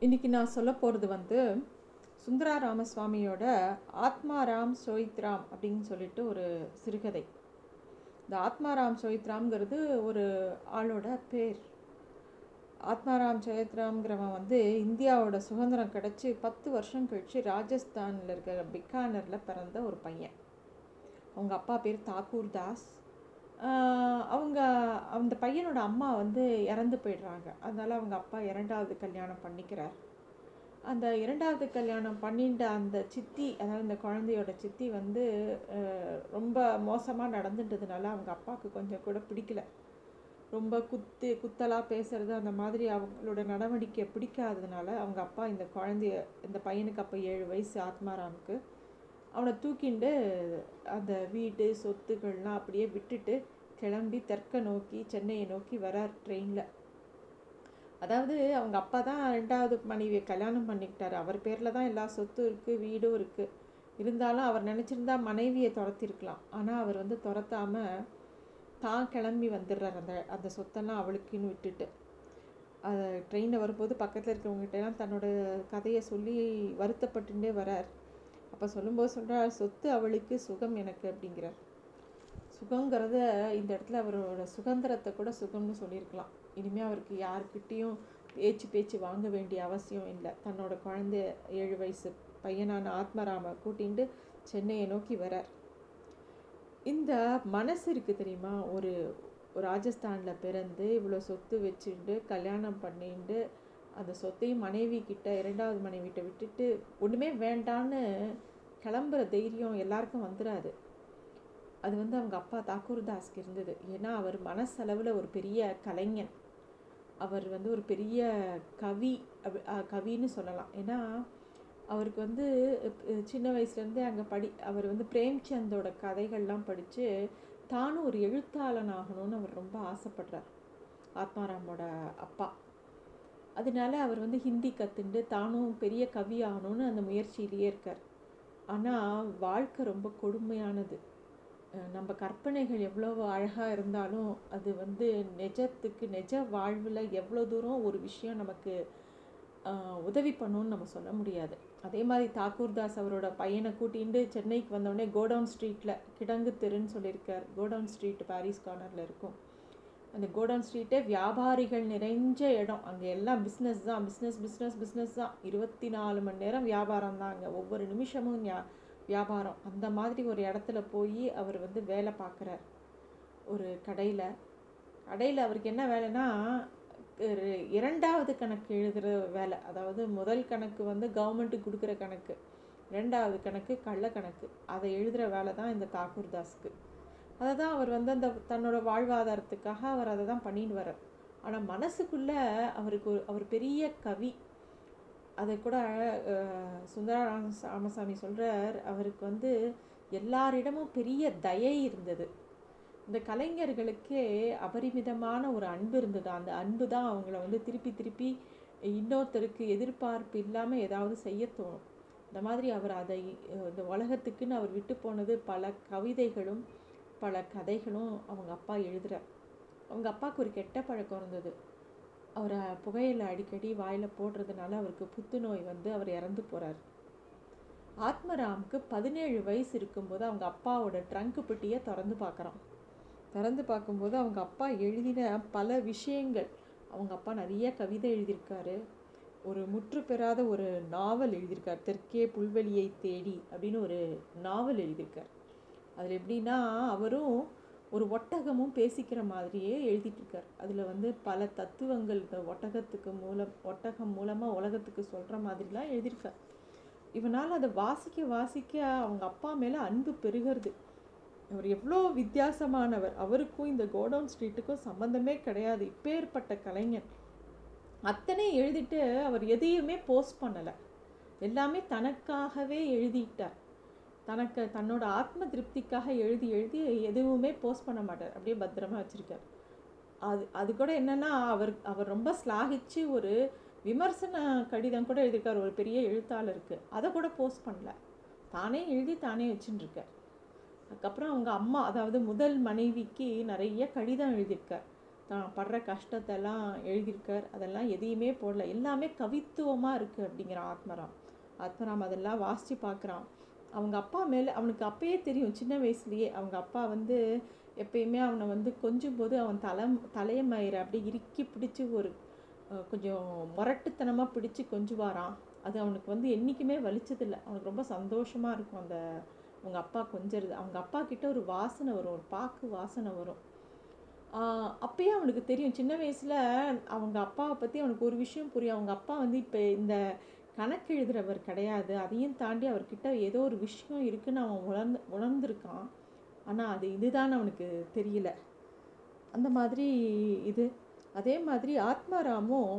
இன்றைக்கி நான் சொல்ல போகிறது வந்து சுந்தரா ராமசுவாமியோட ஆத்மாராம் சோயித்ராம் அப்படின்னு சொல்லிட்டு ஒரு சிறுகதை. இந்த ஆத்மாராம் சோயித்ராம்ங்கிறது ஒரு ஆளோட பேர். ஆத்மாராம் சோயித்ராம்ங்கிறவன் வந்து இந்தியாவோட சுதந்திரம் கிடச்சி பத்து வருஷம் கழித்து ராஜஸ்தானில் இருக்கிற பிக்கானரில் பிறந்த ஒரு பையன். அவங்க அப்பா பேர் தாக்கூர் தாஸ். அவங்க அந்த பையனோட அம்மா வந்து இறந்து போயிடுறாங்க. அதனால் அவங்க அப்பா இரண்டாவது கல்யாணம் பண்ணிக்கிறார். அந்த இரண்டாவது கல்யாணம் பண்ணிட்ட அந்த சித்தி அதாவது இந்த குழந்தையோட சித்தி வந்து ரொம்ப மோசமாக நடந்துட்டதுனால அவங்க அப்பாவுக்கு கொஞ்சம் கூட பிடிக்கல. ரொம்ப குத்து குத்தலாக பேசுறது அந்த மாதிரி அவங்களோட நடவடிக்கை பிடிக்காததுனால அவங்க அப்பா இந்த குழந்தைய இந்த பையனுக்கு அப்போ ஏழு வயசு ஆத்மாராமுக்கு அவனை தூக்கிண்டு அந்த வீடு சொத்துக்கள்லாம் அப்படியே விட்டுட்டு கிளம்பி தெற்க நோக்கி சென்னையை நோக்கி வரார் ட்ரெயினில் அதாவது அவங்க அப்பா தான் ரெண்டாவது மனைவியை கல்யாணம் பண்ணிக்கிட்டார். அவர் பேரில் தான் எல்லா சொத்தும் இருக்குது வீடும் இருக்குது இருந்தாலும் அவர் நினச்சிருந்தா மனைவியை துரத்திருக்கலாம். ஆனால் அவர் வந்து துரத்தாமல் தான் கிளம்பி வந்துடுறார். அந்த அந்த சொத்தெல்லாம் அவளுக்குன்னு விட்டுட்டு. அதை ட்ரெயினில் வரும்போது பக்கத்தில் இருக்கிறவங்ககிட்டலாம் தன்னோட கதையை சொல்லி வருத்தப்பட்டுட்டே வரார். அப்போ சொல்லும்போது சொல்கிறார் சொத்து அவளுக்கு சுகம் எனக்கு அப்படிங்கிறார். சுகங்கிறத இந்த இடத்துல அவரோட சுதந்திரத்தை கூட சுகம்னு சொல்லியிருக்கலாம். இனிமேல் அவருக்கு யாருக்கிட்டேயும் பேச்சு பேச்சு வாங்க வேண்டிய அவசியம் இல்லை. தன்னோட குழந்தை ஏழு வயசு பையனான ஆத்மராம கூட்டிகிட்டு சென்னையை நோக்கி வரார். இந்த மனசு இருக்குது தெரியுமா? ஒரு ஒரு ராஜஸ்தானில் பிறந்து இவ்வளோ சொத்து வச்சுட்டு கல்யாணம் பண்ணிட்டு அந்த சொத்தையும் மனைவி கிட்ட இரண்டாவது மனைவிட்ட விட்டுட்டு ஒன்றுமே வேண்டான்னு கிளம்புற தைரியம் எல்லாருக்கும் வந்துடாது அது வந்து அவங்க அப்பா தாக்கூர் தாஸ்க்கு இருந்தது. ஏன்னா அவர் மனசளவில் ஒரு பெரிய கலைஞன். அவர் வந்து ஒரு பெரிய கவி கவின்னு சொல்லலாம். ஏன்னா அவருக்கு வந்து சின்ன வயசுலேருந்தே அங்கே படி அவர் வந்து பிரேம்சந்தோட கதைகள்லாம் படித்து தானும் ஒரு எழுத்தாளன் ஆகணும்னு அவர் ரொம்ப ஆசைப்படுறார். ஆத்மாராமோட அப்பா. அதனால அவர் வந்து ஹிந்தி கற்றுண்டு தானும் பெரிய கவி ஆகணும்னு அந்த முயற்சியிலேயே இருக்கார். ஆனால் வாழ்க்கை ரொம்ப கொடுமையானது. நம்ம கற்பனைகள் எவ்வளோ அழகாக இருந்தாலும் அது வந்து நிஜத்துக்கு நிஜ வாழ்வில் எவ்வளோ தூரம் ஒரு விஷயம் நமக்கு உதவி பண்ணுன்னு நம்ம சொல்ல முடியாது. அதே மாதிரி தாக்கூர் தாஸ் அவரோட பையனை கூட்டிகிட்டு சென்னைக்கு வந்தோடனே கோடவுன் ஸ்ட்ரீட்டில் கிடங்கு தெருன்னு சொல்லியிருக்கார். கோடவுன் ஸ்ட்ரீட் பாரிஸ் கார்னரில் இருக்கும். அந்த கோடவுன் ஸ்ட்ரீட்டே வியாபாரிகள் நிறைஞ்ச இடம். அங்கே எல்லாம் பிஸ்னஸ் தான். பிஸ்னஸ் பிஸ்னஸ் பிஸ்னஸ் தான். இருபத்தி நாலு மணி நேரம் வியாபாரம் தான் அங்கே. ஒவ்வொரு நிமிஷமும் வியாபாரம். அந்த மாதிரி ஒரு இடத்துல போய் அவர் வந்து வேலை பார்க்குறார். ஒரு கடையில். கடையில் அவருக்கு என்ன வேலைன்னா ஒரு இரண்டாவது கணக்கு எழுதுகிற வேலை. அதாவது முதல் கணக்கு வந்து கவர்மெண்ட்டுக்கு கொடுக்குற கணக்கு. ரெண்டாவது கணக்கு கள்ள கணக்கு. அதை எழுதுகிற வேலை தான் இந்த தாக்கூர் தாஸ்க்கு. அதை தான் அவர் வந்து அந்த தன்னோட வாழ்வாதாரத்துக்காக அவர் அதை தான் பண்ணிட்டு வர்றார் ஆனால் மனசுக்குள்ளே அவருக்கு ஒரு அவர் பெரிய கவி. அதை கூட அஹ், சுந்தரா ராம ராமசாமி சொல்கிறார் அவருக்கு வந்து எல்லாரிடமும் பெரிய தயை இருந்தது. இந்த கலைஞர்களுக்கே அபரிமிதமான ஒரு அன்பு இருந்தது. அந்த அன்பு தான் அவங்கள வந்து திருப்பி திருப்பி இன்னொருத்தருக்கு எதிர்பார்ப்பு இல்லாமல் ஏதாவது செய்ய தோணும். இந்த மாதிரி அவர் அதை இந்த உலகத்துக்குன்னு அவர் விட்டு போனது பல கவிதைகளும் பல கதைகளும் அவங்க அப்பா எழுதுகிறார் அவங்க அப்பாவுக்கு ஒரு கெட்ட பழக்கம் இருந்தது. அவரை புகையில் அடிக்கடி வாயில் போடுறதுனால அவருக்கு புத்துநோய் வந்து அவர் இறந்து போகிறார் ஆத்மராமுக்கு பதினேழு வயசு இருக்கும்போது அவங்க அப்பாவோட ட்ரங்கு பெட்டியை திறந்து பார்க்குறான் திறந்து பார்க்கும்போது அவங்க அப்பா எழுதின பல விஷயங்கள். அவங்க அப்பா நிறைய கவிதை எழுதியிருக்காரு. ஒரு முற்று பெறாத ஒரு நாவல் எழுதியிருக்கார். தெற்கே புல்வெளியை தேடி அப்படின்னு ஒரு நாவல் எழுதியிருக்கார். அதில் எப்படின்னா அவரும் ஒரு ஒட்டகமும் பேசிக்கிற மாதிரியே எழுதிட்டுருக்கார். அதில் வந்து பல தத்துவங்கள் இந்த ஒட்டகத்துக்கு மூலம் ஒட்டகம் மூலமாக உலகத்துக்கு சொல்கிற மாதிரிலாம் எழுதியிருக்கார். இவனால் அதை வாசிக்க வாசிக்க அவங்க அப்பா மேலே அன்பு பெருகிறது. அவர் எவ்வளோ வித்தியாசமானவர். அவருக்கும் இந்த கோடவுன் ஸ்ட்ரீட்டுக்கும் சம்மந்தமே கிடையாது. இப்பேற்பட்ட கலைஞன் அத்தனை எழுதிட்டு அவர் எதையுமே போஸ்ட் பண்ணலை. எல்லாமே தனக்காகவே எழுதிட்டார். தனக்கு தன்னோட ஆத்ம திருப்திக்காக எழுதி எழுதி எதுவுமே போஸ்ட் பண்ண மாட்டார். அப்படியே பத்திரமா வச்சுருக்கார். அது அது கூட என்னென்னா அவர் அவர் ரொம்ப ஸ்லாகிச்சு ஒரு விமர்சன கடிதம் கூட எழுதியிருக்கார். ஒரு பெரிய எழுத்தாளருக்கு. அதை கூட போஸ்ட் பண்ணல. தானே எழுதி தானே வச்சுட்டுருக்கார் அதுக்கப்புறம் அவங்க அம்மா அதாவது முதல் மனைவிக்கு நிறைய கடிதம் எழுதியிருக்கார். தான் படுற கஷ்டத்தெல்லாம் எழுதியிருக்கார். அதெல்லாம் எதையுமே போடல. எல்லாமே கவித்துவமாக இருக்குது அப்படிங்கிற ஆத்மராம். ஆத்மராம் அதெல்லாம் வாசித்து பார்க்குறான். அவங்க அப்பா மேலே அவனுக்கு அப்பயே தெரியும் சின்ன வயசுலேயே அவங்க அப்பா வந்து எப்பயுமே அவனை வந்து கொஞ்சம் போது அவன் தலை தலையமயிரை அப்படி இறுக்கி பிடிச்சி ஒரு கொஞ்சம் முரட்டுத்தனமாக பிடிச்சி கொஞ்சுவாரான் அது அவனுக்கு வந்து என்றைக்குமே வலிச்சதில்லை. அவனுக்கு ரொம்ப சந்தோஷமாக இருக்கும் அந்த அவங்க அப்பா கொஞ்சிறது. அவங்க அப்பா கிட்ட ஒரு வாசனை வரும் ஒரு பாக்கு வாசனை வரும். அப்பயே அவனுக்கு தெரியும். சின்ன வயசில் அவங்க அப்பாவை பற்றி அவனுக்கு ஒரு விஷயம் புரியும். அவங்க அப்பா வந்து இப்போ இந்த கணக்கு எழுதுகிறவர் கிடையாது. அதையும் தாண்டி அவர்கிட்ட ஏதோ ஒரு விஷயம் இருக்குன்னு அவன் உணர்ந்து உணர்ந்திருக்கான். ஆனால் அது இதுதான் அவனுக்கு தெரியல. அந்த மாதிரி இது. அதே மாதிரி ஆத்மாராமும்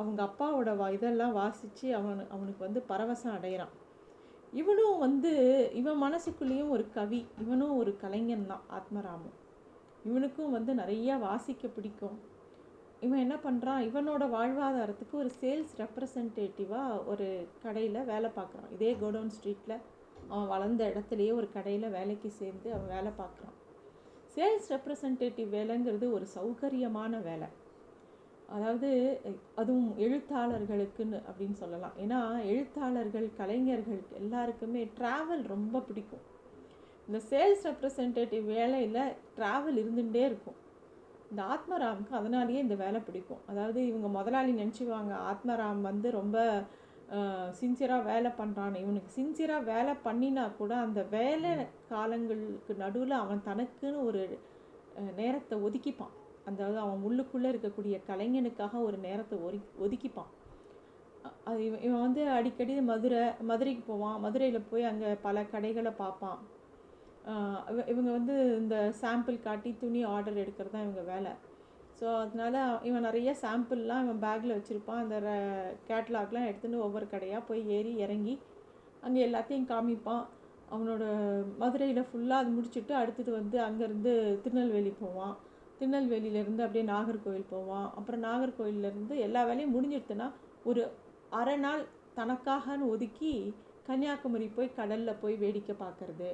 அவங்க அப்பாவோட வா இதெல்லாம் வாசித்து அவனு அவனுக்கு வந்து பரவசம் அடைகிறான். இவனும் வந்து இவன் மனசுக்குள்ளேயும் ஒரு கவி இவனும் ஒரு கலைஞன் தான் ஆத்மராமும் இவனுக்கும் வந்து நிறையா வாசிக்க பிடிக்கும். இவன் என்ன பண்ணுறான் இவனோட வாழ்வாதாரத்துக்கு ஒரு சேல்ஸ் ரெப்ரசன்டேட்டிவாக ஒரு கடையில் வேலை பார்க்குறான். இதே கோடவுன் ஸ்ட்ரீட்டில் அவன் வளர்ந்த இடத்துலையே ஒரு கடையில் வேலைக்கு சேர்ந்து அவன் வேலை பார்க்குறான். சேல்ஸ் ரெப்ரசன்டேட்டிவ் வேலைங்கிறது ஒரு சௌகரியமான வேலை. அதாவது அதுவும் எழுத்தாளர்களுக்குன்னு அப்படின்னு சொல்லலாம். ஏன்னா எழுத்தாளர்கள் கலைஞர்கள் எல்லாருக்குமே ட்ராவல் ரொம்ப பிடிக்கும். இந்த சேல்ஸ் ரெப்ரசன்டேட்டிவ் வேலையில் ட்ராவல் இருந்துகிட்டே இருக்கும். இந்த ஆத்மராமுக்கு அதனாலேயே இந்த வேலை பிடிக்கும். அதாவது இவங்க முதலாளி நினச்சிவாங்க ஆத்மராம் வந்து ரொம்ப சின்சியராக வேலை பண்ணுறான்னு இவனுக்கு சின்சியராக வேலை பண்ணினா கூட அந்த வேலை காலங்களுக்கு நடுவில் அவன் தனக்குன்னு ஒரு நேரத்தை ஒதுக்கிப்பான். அதாவது அவன் உள்ளுக்குள்ளே இருக்கக்கூடிய கலைஞனுக்காக ஒரு நேரத்தை ஒரி ஒதுக்கிப்பான். அது இவன் இவன் வந்து அடிக்கடி மதுரை மதுரைக்கு போவான். மதுரையில் போய் அங்கே பல கடைகளை பார்ப்பான். இவங்க வந்து இந்த சாம்பிள் காட்டி துணி ஆர்டர் எடுக்கிறது தான் இவங்க வேலை. ஸோ அதனால் இவன் நிறைய சாம்பிள்லாம் இவன் பேக்கில் வச்சுருப்பான். அந்த கேட்லாக்லாம் எடுத்துன்னு ஒவ்வொரு கடையாக போய் ஏறி இறங்கி அங்கே எல்லாத்தையும் காமிப்பான். அவனோட மதுரையில் ஃபுல்லாக அது முடிச்சுட்டு அடுத்தது வந்து அங்கேருந்து திருநெல்வேலி போவான். திருநெல்வேலியிலேருந்து அப்படியே நாகர்கோவில் போவான். அப்புறம் நாகர்கோவிலேருந்து எல்லா வேலையும் முடிஞ்சிடுத்துன்னா ஒரு அரை நாள் தனக்காகன்னு ஒதுக்கி கன்னியாகுமரி போய் கடலில் போய் வேடிக்கை பார்க்குறது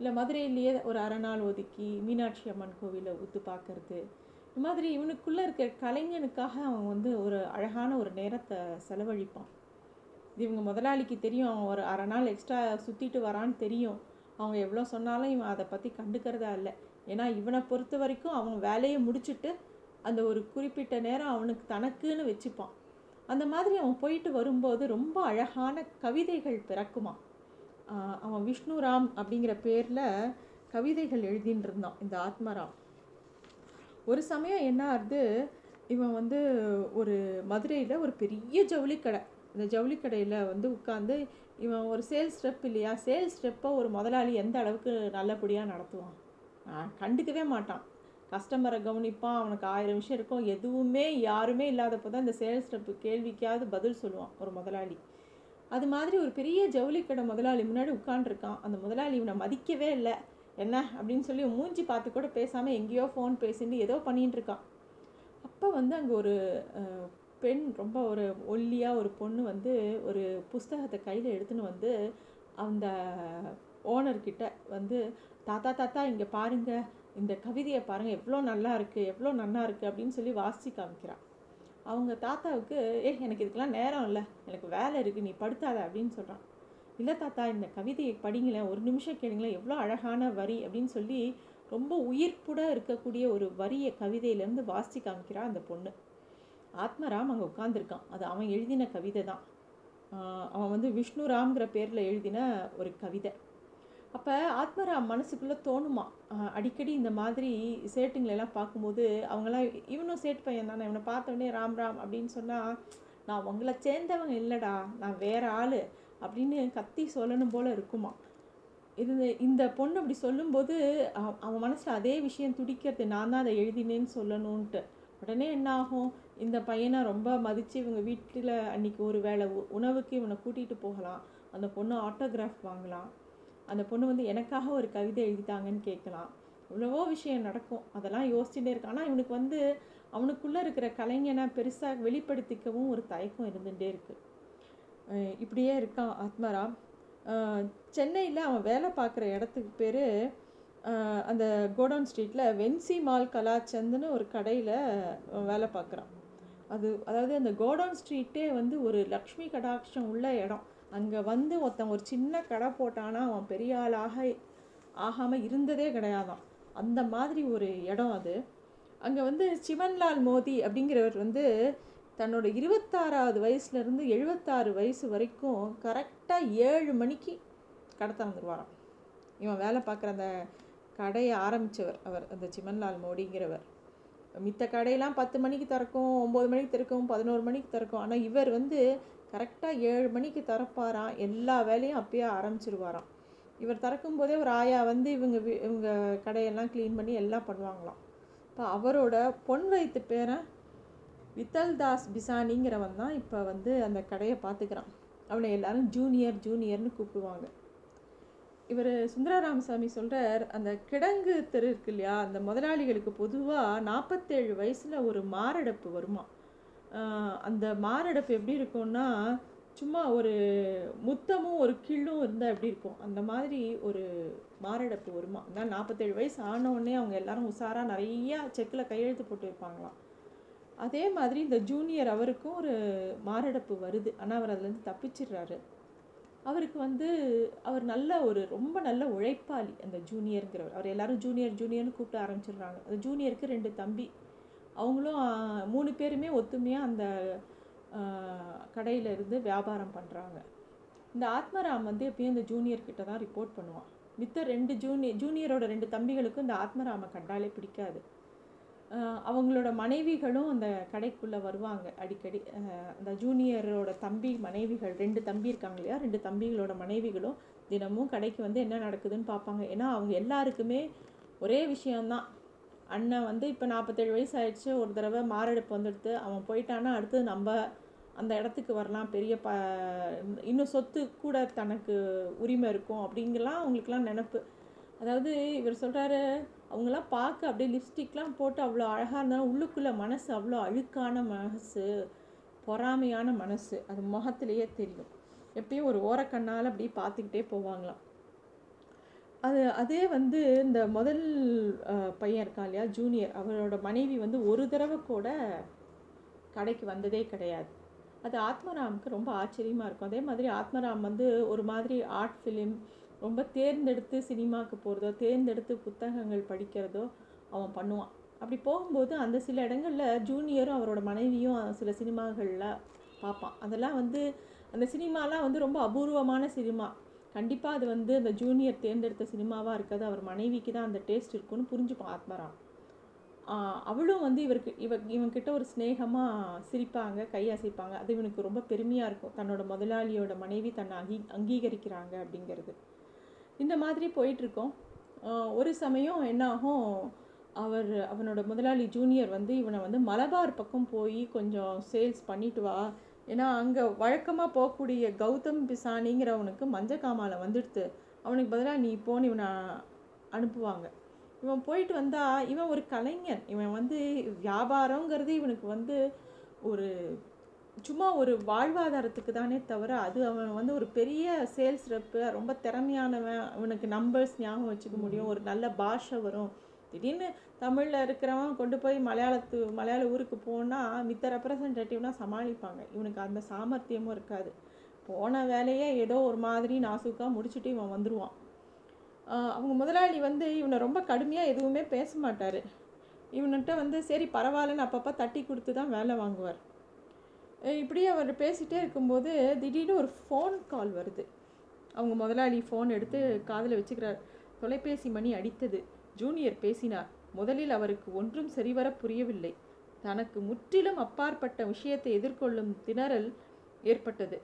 இல்லை மதுரையிலேயே ஒரு அரை நாள் ஒதுக்கி மீனாட்சி அம்மன் கோவிலை ஒத்து பார்க்கறது. இந்த மாதிரி இவனுக்குள்ளே இருக்கிற கலைஞனுக்காக அவன் வந்து ஒரு அழகான ஒரு நேரத்தை செலவழிப்பான். இது இவங்க முதலாளிக்கு தெரியும். அவன் ஒரு அரை நாள் எக்ஸ்ட்ரா சுற்றிட்டு வரான்னு தெரியும். அவங்க எவ்வளோ சொன்னாலும் இவன் அதை பற்றி கண்டுக்கிறதா இல்லை. ஏன்னா இவனை பொறுத்த வரைக்கும் அவன் வேலையை முடிச்சுட்டு அந்த ஒரு குறிப்பிட்ட நேரம் அவனுக்கு தனக்குன்னு வச்சுப்பான். அந்த மாதிரி அவன் போயிட்டு வரும்போது ரொம்ப அழகான கவிதைகள் பிறக்குமா அவன் விஷ்ணுராம் அப்படிங்கிற பேரில் கவிதைகள் எழுதின்னு இருந்தான் இந்த ஆத்மராம். ஒரு சமயம் என்ன ஆகுது இவன் வந்து ஒரு மதுரையில் ஒரு பெரிய ஜவுளி கடை இந்த ஜவுளி கடையில் வந்து உட்காந்து இவன் ஒரு சேல்ஸ் ஸ்டெப் இல்லையா சேல்ஸ் ஸ்டெப்பை ஒரு முதலாளி எந்த அளவுக்கு நல்லபடியாக நடத்துவான்? கண்டுக்கவே மாட்டான். கஸ்டமரை கவனிப்பான் அவனுக்கு ஆயிரம் விஷயம் இருக்கும் எதுவுமே யாருமே இல்லாதப்போ தான் இந்த சேல்ஸ் ஸ்டெப்பு கேள்விக்காவது பதில் சொல்லுவான் ஒரு முதலாளி. அது மாதிரி ஒரு பெரிய ஜவுளி கடை முதலாளி முன்னாடி உட்காண்டிருக்கான் அந்த முதலாளி இவனை மதிக்கவே இல்லை. என்ன? அப்படின்னு சொல்லி மூஞ்சி பார்த்து கூட பேசாமல் எங்கேயோ ஃபோன் பேசிட்டு ஏதோ பண்ணிகிட்டு இருக்கான். அப்போ வந்து அங்கே ஒரு பெண் ரொம்ப ஒரு ஒல்லியாக ஒரு பொண்ணு வந்து ஒரு புஸ்தகத்தை கையில் எடுத்துன்னு வந்து அந்த ஓனர்கிட்ட வந்து தாத்தா தாத்தா இங்கே பாருங்கள் இந்த கவிதையை பாருங்கள் எவ்வளோ நல்லா இருக்குது எவ்வளோ நல்லா இருக்குது அப்படின்னு சொல்லி வாசித்து காமிக்கிறான் அவங்க தாத்தாவுக்கு ஏ எனக்கு இதுக்கெல்லாம் நேரம் இல்லை. எனக்கு வேலை இருக்குது நீ படுத்தாத அப்படின்னு சொல்கிறான் இல்லை தாத்தா இந்த கவிதையை படிங்களேன். ஒரு நிமிஷம் கேளுங்களேன். எவ்வளோ அழகான வரி அப்படின்னு சொல்லி ரொம்ப உயிர்ப்புட இருக்கக்கூடிய ஒரு வரியை கவிதையிலேருந்து வாசிச்சு காமிக்கிறா அந்த பொண்ணு. ஆத்மராம் அங்கே உட்காந்துருக்கான் அது அவன் எழுதின கவிதை தான் அவன் வந்து விஷ்ணுராம்ங்கிற பேரில் எழுதின ஒரு கவிதை. அப்போ ஆத்மராம் மனசுக்குள்ளே தோணுமா? அடிக்கடி இந்த மாதிரி சேட்டுங்களெல்லாம் பார்க்கும்போது அவங்களாம் இவனும் சேட்டு பையன் தானே இவனை பார்த்த உடனே ராம் ராம் அப்படின்னு சொன்னால் நான் உங்களை சேர்ந்தவங்க இல்லைடா நான் வேற ஆள் அப்படின்னு கத்தி சொல்லணும் போல் இருக்குமா? இது இந்த பொண்ணு அப்படி சொல்லும்போது அவன் மனசில் அதே விஷயம் துடிக்கிறது நான் தான் அதை எழுதினேன்னு சொல்லணுன்ட்டு உடனே என்ன ஆகும்? இந்த பையனை ரொம்ப மதித்து இவங்க வீட்டில் அன்னைக்கு ஒரு வேளை உ- உணவுக்கு இவனை கூட்டிகிட்டு போகலாம். அந்த பொண்ணு ஆட்டோகிராஃப் வாங்கலாம். அந்த பொண்ணு வந்து எனக்காக ஒரு கவிதை எழுதிட்டாங்கன்னு கேட்கலாம். இவ்வளவோ விஷயம் நடக்கும். அதெல்லாம் யோசிச்சுட்டே இருக்கான். ஆனால் இவனுக்கு வந்து அவனுக்குள்ளே இருக்கிற கலைஞனை பெருசாக வெளிப்படுத்திக்கவும் ஒரு தயக்கம் இருந்துகிட்டே இருக்குது இப்படியே இருக்கான் ஆத்மராம் சென்னையில் அவன் வேலை பார்க்குற இடத்துக்கு பேர் அந்த கோடவுன் ஸ்ட்ரீட்டில் வென்சி மால் கலாச்சந்துன்னு ஒரு கடையில் வேலை பார்க்குறான். அது அதாவது அந்த கோடவுன் ஸ்ட்ரீட்டே வந்து ஒரு லக்ஷ்மி கடாட்சம் உள்ள இடம். அங்கே வந்து ஒருத்தன் ஒரு சின்ன கடை போட்டானா அவன் பெரிய ஆளாக ஆகாமல் இருந்ததே கிடையாதான். அந்த மாதிரி ஒரு இடம் அது. அங்கே வந்து சிவன்லால் மோதி அப்படிங்கிறவர் வந்து தன்னோட இருபத்தாறாவது வயசுலேருந்து எழுபத்தாறு வயசு வரைக்கும் கரெக்டாக ஏழு மணிக்கு கடை திறந்துருவாராம். இவன் வேலை பார்க்குற அந்த கடையை ஆரம்பித்தவர் அவர் அந்த சிவன்லால் மோடிங்கிறவர். மித்த கடையெல்லாம் பத்து மணிக்கு திறக்கும் ஒம்பது மணிக்கு திறக்கும் பதினோரு மணிக்கு திறக்கும். ஆனால் இவர் வந்து கரெக்டாக ஏழு மணிக்கு திறப்பாராம். எல்லா வேலையும் அப்பயே ஆரம்பிச்சிருவாராம். இவர் திறக்கும்போதே ஒரு ஆயா வந்து இவங்க இவங்க கடையெல்லாம் க்ளீன் பண்ணி எல்லாம் பண்ணுவாங்களாம். இப்போ அவரோட பொன் வயிற்று பேரன் வித்தல் தாஸ் பிசானிங்கிறவன் தான் இப்போ வந்து அந்த கடையை பார்த்துக்கிறான் அவனை எல்லாரும் ஜூனியர் ஜூனியர்னு கூப்பிடுவாங்க. இவர் சுந்தரராமசாமி சொல்கிறார் அந்த கிடங்கு தெரு இருக்கு இல்லையா அந்த முதலாளிகளுக்கு பொதுவாக நாற்பத்தேழு வயசில் ஒரு மாரடைப்பு வருமா அந்த மாரடைப்பு எப்படி இருக்கும்னா சும்மா ஒரு முத்தமும் ஒரு கிள்ளும் இருந்தால் எப்படி இருக்கும்? அந்த மாதிரி ஒரு மாரடைப்பு வருமா? அதனால் நாற்பத்தேழு வயசு ஆனவுடனே அவங்க எல்லாரும் உஷாராக நிறையா செக்கில் கையெழுத்து போட்டு வைப்பாங்களாம். அதே மாதிரி இந்த ஜூனியர் அவருக்கும் ஒரு மாரடைப்பு வருது. ஆனால் அவர் அதுலேருந்து தப்பிச்சிடுறாரு. அவருக்கு வந்து அவர் நல்ல ஒரு ரொம்ப நல்ல உழைப்பாளி அந்த ஜூனியருங்கிறவர். அவர் எல்லாரும் ஜூனியர் ஜூனியர்னு கூப்பிட ஆரம்பிச்சிடுறாங்க. அந்த ஜூனியருக்கு ரெண்டு தம்பி. அவங்களும் மூணு பேருமே ஒத்துமையாக அந்த கடையில் இருந்து வியாபாரம் பண்ணுறாங்க இந்த ஆத்மராம் வந்து எப்பயும் இந்த ஜூனியர்கிட்ட தான் ரிப்போர்ட் பண்ணுவான். மித்த ரெண்டு ஜூனியர் ஜூனியரோட ரெண்டு தம்பிகளுக்கும் இந்த ஆத்மராமை கண்டாலே பிடிக்காது. அவங்களோட மனைவிகளும் அந்த கடைக்குள்ளே வருவாங்க. அடிக்கடி அந்த ஜூனியரோட தம்பி மனைவிகள் ரெண்டு தம்பி இருக்காங்க இல்லையா? ரெண்டு தம்பிகளோட மனைவிகளும் தினமும் கடைக்கு வந்து என்ன நடக்குதுன்னு பார்ப்பாங்க. ஏன்னா அவங்க எல்லாருக்குமே ஒரே விஷயம்தான். அண்ணன் வந்து இப்போ நாற்பத்தேழு வயசு ஆயிடுச்சு ஒரு தடவை மாரடைப்பு வந்துடுத்து அவன் போயிட்டான்னா அடுத்து நம்ம அந்த இடத்துக்கு வரலாம். பெரிய ப இன்னும் சொத்து கூட தனக்கு உரிமை இருக்கும் அப்படிங்கலாம் அவங்களுக்குலாம் நினப்பு. அதாவது இவர் சொல்கிறாரு அவங்களாம் பார்க்க அப்படியே லிப்ஸ்டிக்லாம் போட்டு அவ்வளோ அழகாக இருந்தாலும் உள்ளுக்குள்ளே மனசு அவ்வளோ அழுக்கான மனசு பொறாமையான மனசு. அது முகத்திலேயே தெரியும். எப்பயும் ஒரு ஓரக்கண்ணால் அப்படியே பார்த்துக்கிட்டே போவாங்களாம். அது அதே வந்து இந்த முதல் பையன் இருக்கான் இல்லையா ஜூனியர் அவரோட மனைவி வந்து ஒரு தடவை கூட கடைக்கு வந்ததே கிடையாது. அது ஆத்மராமுக்கு ரொம்ப ஆச்சரியமாக இருக்கும். அதே மாதிரி ஆத்மராம் வந்து ஒரு மாதிரி ஆர்ட் ஃபிலிம் ரொம்ப தேர்ந்தெடுத்து சினிமாவுக்கு போகிறதோ தேர்ந்தெடுத்து புத்தகங்கள் படிக்கிறதோ அவன் பண்ணுவான். அப்படி போகும்போது அந்த சில இடங்களில் ஜூனியரும் அவரோட மனைவியும் சில சினிமாகளில் பார்ப்பான். அதெல்லாம் வந்து அந்த சினிமாலாம் வந்து ரொம்ப அபூர்வமான சினிமா. கண்டிப்பாக அது வந்து அந்த ஜூனியர் தேர்ந்தெடுத்த சினிமாவாக இருக்காது அவர் மனைவிக்கு தான் அந்த டேஸ்ட் இருக்குன்னு புரிஞ்சுப்பான் ஆத்மராம் அவளும் வந்து இவருக்கு இவ இவன்கிட்ட ஒரு ஸ்னேகமாக சிரிப்பாங்க கை அசைப்பாங்க. அது இவனுக்கு ரொம்ப பெருமையாக இருக்கும். தன்னோட முதலாளியோட மனைவி தன்னை அங்கீ அங்கீகரிக்கிறாங்க அப்படிங்கிறது. இந்த மாதிரி போயிட்டுருக்கோம். ஒரு சமயம் என்னாகும் அவர் அவனோட முதலாளி ஜூனியர் வந்து இவனை வந்து மலபார் பக்கம் போய் கொஞ்சம் சேல்ஸ் பண்ணிட்டு வா ஏன்னா அங்கே வழக்கமாக போகக்கூடிய கௌதம் பிசானிங்கிறவனுக்கு மஞ்சக்காமால வந்துடுத்து. அவனுக்கு பதிலாக நீ போன்னு இவனை அனுப்புவாங்க. இவன் போயிட்டு வந்தா இவன் ஒரு கலைஞன். இவன் வந்து வியாபாரங்கிறது இவனுக்கு வந்து ஒரு சும்மா ஒரு வாழ்வாதாரத்துக்கு தானே தவிர அது அவன் வந்து ஒரு பெரிய சேல்ஸ் ரெப்பு ரொம்ப திறமையானவன். அவனுக்கு நம்பர்ஸ் ஞாபகம் வச்சுக்க முடியும். ஒரு நல்ல பாஷை வரும். திடீர்னு தமிழில் இருக்கிறவன் கொண்டு போய் மலையாளத்து மலையாள ஊருக்கு போனால் மித்த ரெப்ரசன்டேட்டிவ்னால் சமாளிப்பாங்க. இவனுக்கு அந்த சாமர்த்தியமும் இருக்காது. போன வேலையே ஏதோ ஒரு மாதிரி நாசுக்காக முடிச்சுட்டு இவன் வந்துடுவான் அவங்க முதலாளி வந்து இவனை ரொம்ப கடுமையாக எதுவுமே பேச மாட்டார். இவன்கிட்ட வந்து சரி பரவாயில்லன்னு அப்பப்போ தட்டி கொடுத்து தான் வேலை வாங்குவார். இப்படியே அவர் பேசிகிட்டே இருக்கும்போது திடீர்னு ஒரு ஃபோன் கால் வருது. அவங்க முதலாளி ஃபோன் எடுத்து காதில் வச்சுக்கிறார். தொலைபேசி மணி அடித்தது. ஜூனியர் பேசினார். முதலில் அவருக்கு ஒன்றும் சரிவர புரியவில்லை. தனக்கு முற்றிலும் அப்பாற்பட்ட விஷயத்தை எதிர்கொள்ளும் திணறல் ஏற்பட்டது.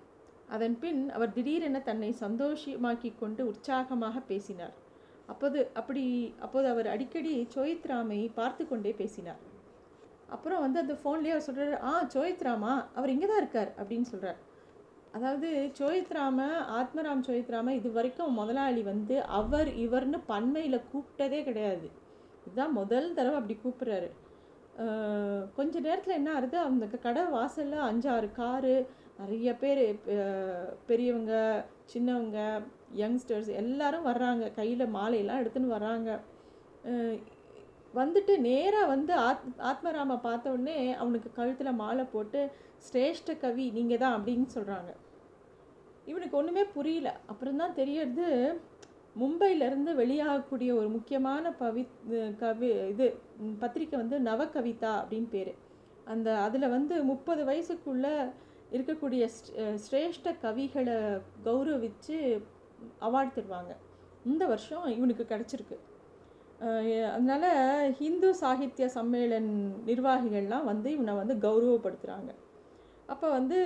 அதன் பின் அவர் திடீரென தன்னை சந்தோஷமாக்கி கொண்டு உற்சாகமாக பேசினார். அப்போது அப்படி அப்போது அவர் அடிக்கடி சோயித்ராமை பார்த்து கொண்டே பேசினார். அப்புறம் வந்து அந்த ஃபோன்லேயே அவர் சொல்கிறார் ஆ சோயித்ராமா அவர் இங்கே தான் இருக்கார் அப்படின்னு சொல்கிறார் அதாவது சோயித்ராம ஆத்மராம் சோயித்ராம இது வரைக்கும் முதலாளி வந்து அவர் இவர்னு பன்மையில் கூப்பிட்டதே கிடையாது. இதுதான் முதல் தடவை அப்படி கூப்பிட்றாரு. கொஞ்ச நேரத்தில் என்ன ஆகுது? அந்த கடை வாசலில் அஞ்சாறு காரு நிறைய பேர் பெரியவங்க சின்னவங்க யங்ஸ்டர்ஸ் எல்லாரும் வர்றாங்க. கையில் மாலையெல்லாம் எடுத்துன்னு வர்றாங்க. வந்துட்டு நேராக வந்து ஆத் ஆத்மராம பார்த்த உடனே அவனுக்கு கழுத்தில் மாலை போட்டு சிரேஷ்ட கவி நீங்கள் தான் அப்படின்னு சொல்கிறாங்க இவனுக்கு ஒன்றுமே புரியல. அப்புறம் தான் தெரியறது மும்பையிலேருந்து வெளியாகக்கூடிய ஒரு முக்கியமான பவி கவி இது பத்திரிக்கை வந்து நவகவிதா அப்படின்னு பேர். அந்த அதில் வந்து முப்பது வயசுக்குள்ளே இருக்கக்கூடிய சிரேஷ்ட கவிகளை கௌரவித்து அவார்டு தருவாங்க. இந்த வருஷம் இவனுக்கு கிடச்சிருக்கு. அதனால் ஹிந்து சாகித்ய சம்மேளன் நிர்வாகிகள்லாம் வந்து இவனை வந்து கௌரவப்படுத்துகிறாங்க அப்போ வந்து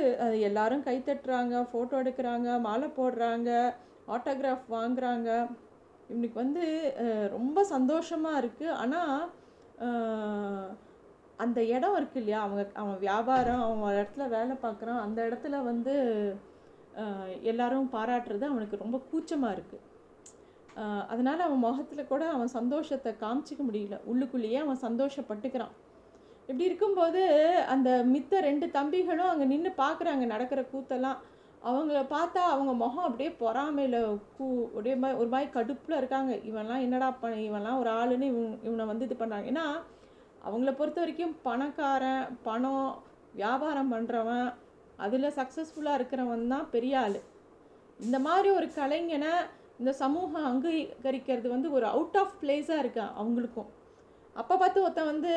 எல்லாரும் கை தட்டுறாங்க ஃபோட்டோ எடுக்கிறாங்க மாலை போடுறாங்க ஆட்டோகிராஃப் வாங்குறாங்க. இவனுக்கு வந்து ரொம்ப சந்தோஷமாக இருக்குது ஆனால் அந்த இடம் இருக்கு இல்லையா? அவங்க அவன் வியாபாரம் அவன் ஒரு இடத்துல வேலை பார்க்குறான். அந்த இடத்துல வந்து எல்லாரும் பாராட்டுறது அவனுக்கு ரொம்ப கூச்சமாக இருக்குது அதனால் அவன் முகத்தில் கூட அவன் சந்தோஷத்தை காமிச்சிக்க முடியல. உள்ளுக்குள்ளேயே அவன் சந்தோஷப்பட்டுக்கிறான். இப்படி இருக்கும்போது அந்த மித்த ரெண்டு தம்பிகளும் அங்கே நின்று பார்க்குறாங்க நடக்கிற கூத்தெல்லாம். அவங்கள பார்த்தா அவங்க முகம் அப்படியே பொறாமையில் கூ அப்படியே மாதிரி ஒரு மாதிரி கடுப்பில் இருக்காங்க. இவன்லாம் என்னடா பண்ண இவன்லாம் ஒரு ஆளுன்னு இவன் இவனை வந்து இது பண்ணாங்க ஏன்னா அவங்கள பொறுத்த வரைக்கும் பணக்காரன் பணம் வியாபாரம் பண்ணுறவன் அதில் சக்ஸஸ்ஃபுல்லாக இருக்கிறவன் தான் பெரிய ஆள். இந்த மாதிரி ஒரு கலைஞனை இந்த சமூகம் அங்கீகரிக்கிறது வந்து ஒரு அவுட் ஆஃப் பிளேஸாக இருக்கு? அவங்களுக்கும். அப்போ பார்த்து ஒருத்தன் வந்து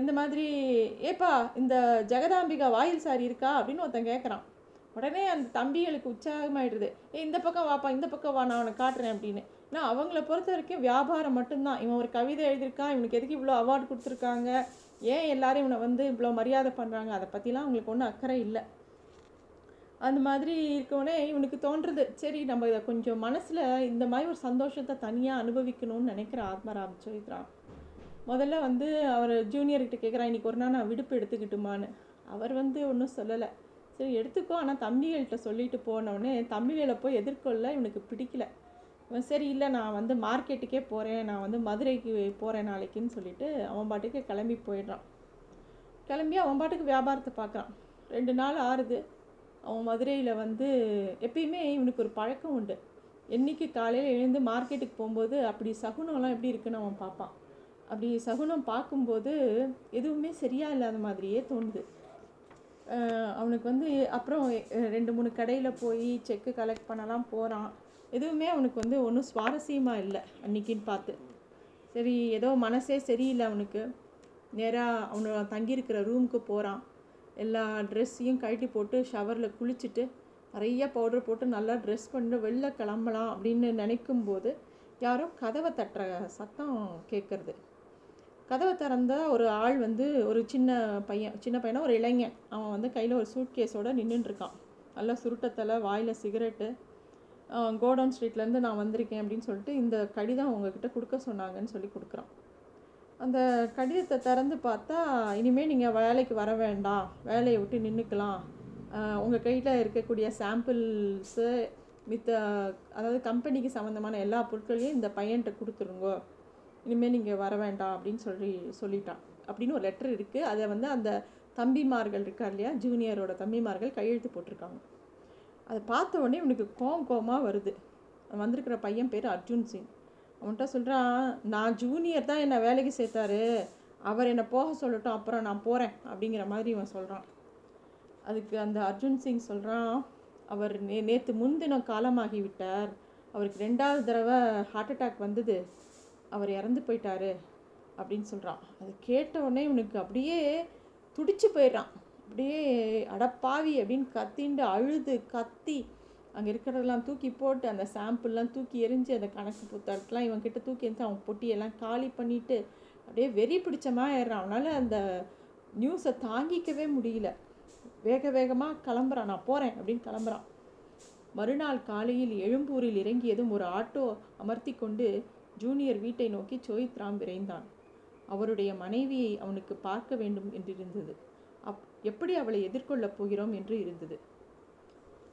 இந்த மாதிரி ஏப்பா இந்த ஜெகதாம்பிகா வாயில் சாரி இருக்கா? அப்படின்னு ஒருத்தன் கேட்குறான் உடனே அந்த தம்பிகளுக்கு உற்சாகமாயிடுது. ஏ இந்த பக்கம் வாப்பா இந்த பக்கம் வா நான் உனக்கு காட்டுறேன் அப்படின்னு. ஏன்னா அவங்கள பொறுத்த வரைக்கும் வியாபாரம் மட்டும்தான். இவன் ஒரு கவிதை எழுதியிருக்கான். இவனுக்கு எதுக்கு இவ்வளோ அவார்டு கொடுத்துருக்காங்க? ஏன் எல்லாரும் இவனை வந்து இவ்வளோ மரியாதை பண்ணுறாங்க அதை பற்றிலாம் அவங்களுக்கு ஒன்றும் அக்கறை இல்லை. அந்த மாதிரி இருக்கவுடனே இவனுக்கு தோன்றுறது சரி நம்ம இதை கொஞ்சம் மனசில் இந்த மாதிரி ஒரு சந்தோஷத்தை தனியாக அனுபவிக்கணும்னு நினைக்கிற ஆத்மராம் சௌத்ரா முதல்ல வந்து அவர் ஜூனியர்கிட்ட கேட்குறான் இன்னைக்கு ஒரு நாள் நான் விடுப்பு எடுத்துக்கிட்டுமான்னு. அவர் வந்து ஒன்றும் சொல்லலை. சரி எடுத்துக்கோ. ஆனால் தம்பிகள்கிட்ட சொல்லிட்டு போனவுடனே தம்பிகளை போய் எதிர்கொள்ள இவனுக்கு பிடிக்கல. இவன் சரி இல்லை நான் வந்து மார்க்கெட்டுக்கே போகிறேன் நான் வந்து மதுரைக்கு போகிறேன் நாளைக்குன்னு சொல்லிட்டு அவன் பாட்டுக்கு கிளம்பி போயிடுறான். கிளம்பி அவன் பாட்டுக்கு வியாபாரத்தை பார்க்குறான். ரெண்டு நாள் ஆறுது. அவன் மதுரையில் வந்து எப்பயுமே இவனுக்கு ஒரு பழக்கம் உண்டு. என்றைக்கு காலையில் எழுந்து மார்க்கெட்டுக்கு போகும்போது அப்படி சகுனம்லாம் எப்படி இருக்குன்னு அவன் பார்ப்பான். அப்படி சகுனம் பார்க்கும்போது எதுவுமே சரியாக இல்லாத மாதிரியே தோணுது. அவனுக்கு வந்து அப்புறம் ரெண்டு மூணு கடையில் போய் செக்கு கலெக்ட் பண்ணலாம் போகிறான் எதுவுமே அவனுக்கு வந்து ஒன்றும் சுவாரஸ்யமாக இல்லை அன்னைக்குன்னு பார்த்து. சரி ஏதோ மனசே சரியில்லை அவனுக்கு. நேராக அவனை தங்கியிருக்கிற ரூமுக்கு போகிறான் எல்லா ட்ரெஸ்ஸையும் கழட்டி போட்டு ஷவரில் குளிச்சுட்டு நிறைய பவுடர் போட்டு நல்லா ட்ரெஸ் பண்ணிட்டு வெளில கிளம்பலாம் அப்படின்னு நினைக்கும்போது யாரோ கதவை தட்டுற சத்தம் கேட்குறது கதவை திறந்த ஒரு ஆள் வந்து ஒரு சின்ன பையன் சின்ன பையனா ஒரு இளைஞன். அவன் வந்து கையில் ஒரு சூட் கேஸோடு நின்றுட்டுருக்கான் நல்லா சுருட்டத்தில் வாயில் சிகரெட்டு. கோடவுன் ஸ்ட்ரீட்லேருந்து நான் வந்திருக்கேன் அப்படின்னு சொல்லிட்டு இந்த கடிதம் உங்ககிட்ட கொடுக்க சொன்னாங்கன்னு சொல்லி கொடுக்குறான். அந்த கடிதத்தை திறந்து பார்த்தா இனிமேல் நீங்கள் வேலைக்கு வர வேண்டாம். வேலையை விட்டு நின்றுக்கலாம் உங்கள் கையில் இருக்கக்கூடிய சாம்பிள்ஸு மித்த அதாவது கம்பெனிக்கு சம்மந்தமான எல்லா பொருட்களையும் இந்த பையன்கிட்ட கொடுத்துருங்கோ. இனிமேல் நீங்கள் வர வேண்டாம் அப்படின்னு சொல்லி சொல்லிட்டான். அப்படின்னு ஒரு லெட்டர் இருக்குது அதை வந்து அந்த தம்பிமார்கள் இருக்கா இல்லையா? ஜூனியரோட தம்பிமார்கள் கையெழுத்து போட்டிருக்காங்க. அதை பார்த்த உடனே இவனுக்கு கோம் கோமாக வருது. வந்திருக்கிற பையன் பேர் அர்ஜுன் சிங். அவன்கிட்ட சொல்கிறான் நான் ஜூனியர் தான் என்னை வேலைக்கு சேர்த்தாரு. அவர் என்னை போக சொல்லட்டும் அப்புறம் நான் போகிறேன் அப்படிங்கிற மாதிரி இவன் சொல்கிறான் அதுக்கு அந்த அர்ஜுன் சிங் சொல்கிறான் அவர் நே நேற்று முன்தினம் காலமாகி விட்டார் அவருக்கு ரெண்டாவது தடவை ஹார்ட் அட்டாக் வந்தது. அவர் இறந்து போயிட்டாரு அப்படின்னு சொல்கிறான் அது கேட்டவுடனே இவனுக்கு அப்படியே துடிச்சு போயிடுறான். அப்படியே அடப்பாவி அப்படின்னு கத்திண்டு அழுது கத்தி அங்கே இருக்கிறதெல்லாம் தூக்கி போட்டு அந்த சாம்பிள்லாம் தூக்கி எரிஞ்சு அந்த கணக்கு புத்தகத்தெலாம் இவன் கிட்ட தூக்கி எரிஞ்சு அவன் பொட்டியெல்லாம் காலி பண்ணிவிட்டு அப்படியே வெறி பிடிச்சமாக ஏறான் அவனால் அந்த நியூஸை தாங்கிக்கவே முடியல. வேக வேகமாக கிளம்புறான் நான் போகிறேன் அப்படின்னு கிளம்புறான். மறுநாள் காலையில் எழும்பூரில் இறங்கியதும் ஒரு ஆட்டோ அமர்த்தி கொண்டு ஜூனியர் வீட்டை நோக்கி சோயித்ராம் விரைந்தான். அவருடைய மனைவியை அவனுக்கு பார்க்க வேண்டும் என்றிருந்தது. அப் எப்படி அவளை எதிர்கொள்ளப் போகிறோம் என்று இருந்தது.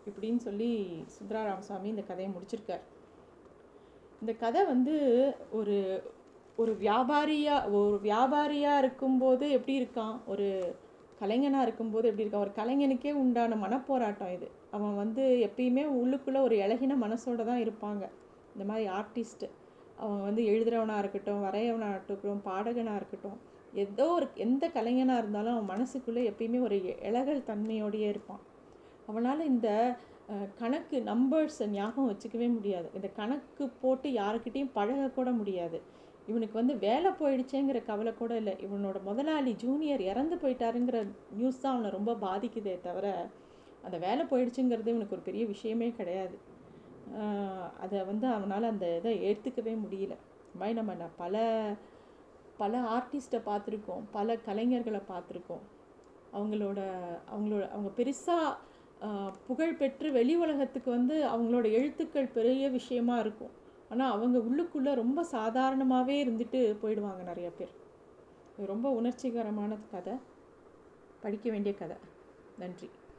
இப்படின்னு சொல்லி சுந்தரா ராமசாமி இந்த கதையை முடிச்சிருக்கார். இந்த கதை வந்து ஒரு ஒரு வியாபாரியாக ஒரு வியாபாரியாக இருக்கும்போது எப்படி இருக்கான்? ஒரு கலைஞனாக இருக்கும்போது எப்படி இருக்கான்? ஒரு கலைஞனுக்கே உண்டான மனப்போராட்டம் இது. அவன் வந்து எப்பயுமே உள்ளுக்குள்ளே ஒரு இழகின மனசோட தான் இருப்பாங்க. இந்த மாதிரி ஆர்டிஸ்ட்டு அவங்க வந்து எழுதுறவனாக இருக்கட்டும் வரையவனாக இருக்கட்டும் பாடகனாக இருக்கட்டும் ஏதோ ஒரு எந்த கலைஞனாக இருந்தாலும் அவன் மனசுக்குள்ளே எப்பயுமே ஒரு இலகல் தன்மையோடையே இருப்பான். அவனால் இந்த கணக்கு நம்பர்ஸை ஞாபகம் வச்சுக்கவே முடியாது. இந்த கணக்கு போட்டு யாருக்கிட்டேயும் பழகக்கூட முடியாது. இவனுக்கு வந்து வேலை போயிடுச்சேங்கிற கவலை கூட இல்லை. இவனோட முதலாளி ஜூனியர் இறந்து போயிட்டாருங்கிற நியூஸ் தான் அவனை ரொம்ப பாதிக்குதே தவிர அந்த வேலை போயிடுச்சுங்கிறது இவனுக்கு ஒரு பெரிய விஷயமே கிடையாது. அதை வந்து அவனால் அந்த இதை ஏற்றுக்கவே முடியல. இந்த மாதிரி நம்ம நான் பல பல ஆர்டிஸ்ட்டை பார்த்துருக்கோம் பல கலைஞர்களை பார்த்துருக்கோம். அவங்களோட அவங்களோட அவங்க பெருசாக புகழ் பெற்று வெளி உலகத்துக்கு வந்து அவங்களோட எழுத்துக்கள் பெரிய விஷயமா இருக்கும். ஆனால் அவங்க உள்ளுக்குள்ளே ரொம்ப சாதாரணமாகவே இருந்துட்டு போயிடுவாங்க நிறைய பேர். ரொம்ப உணர்ச்சிகரமான கதை. படிக்க வேண்டிய கதை. நன்றி.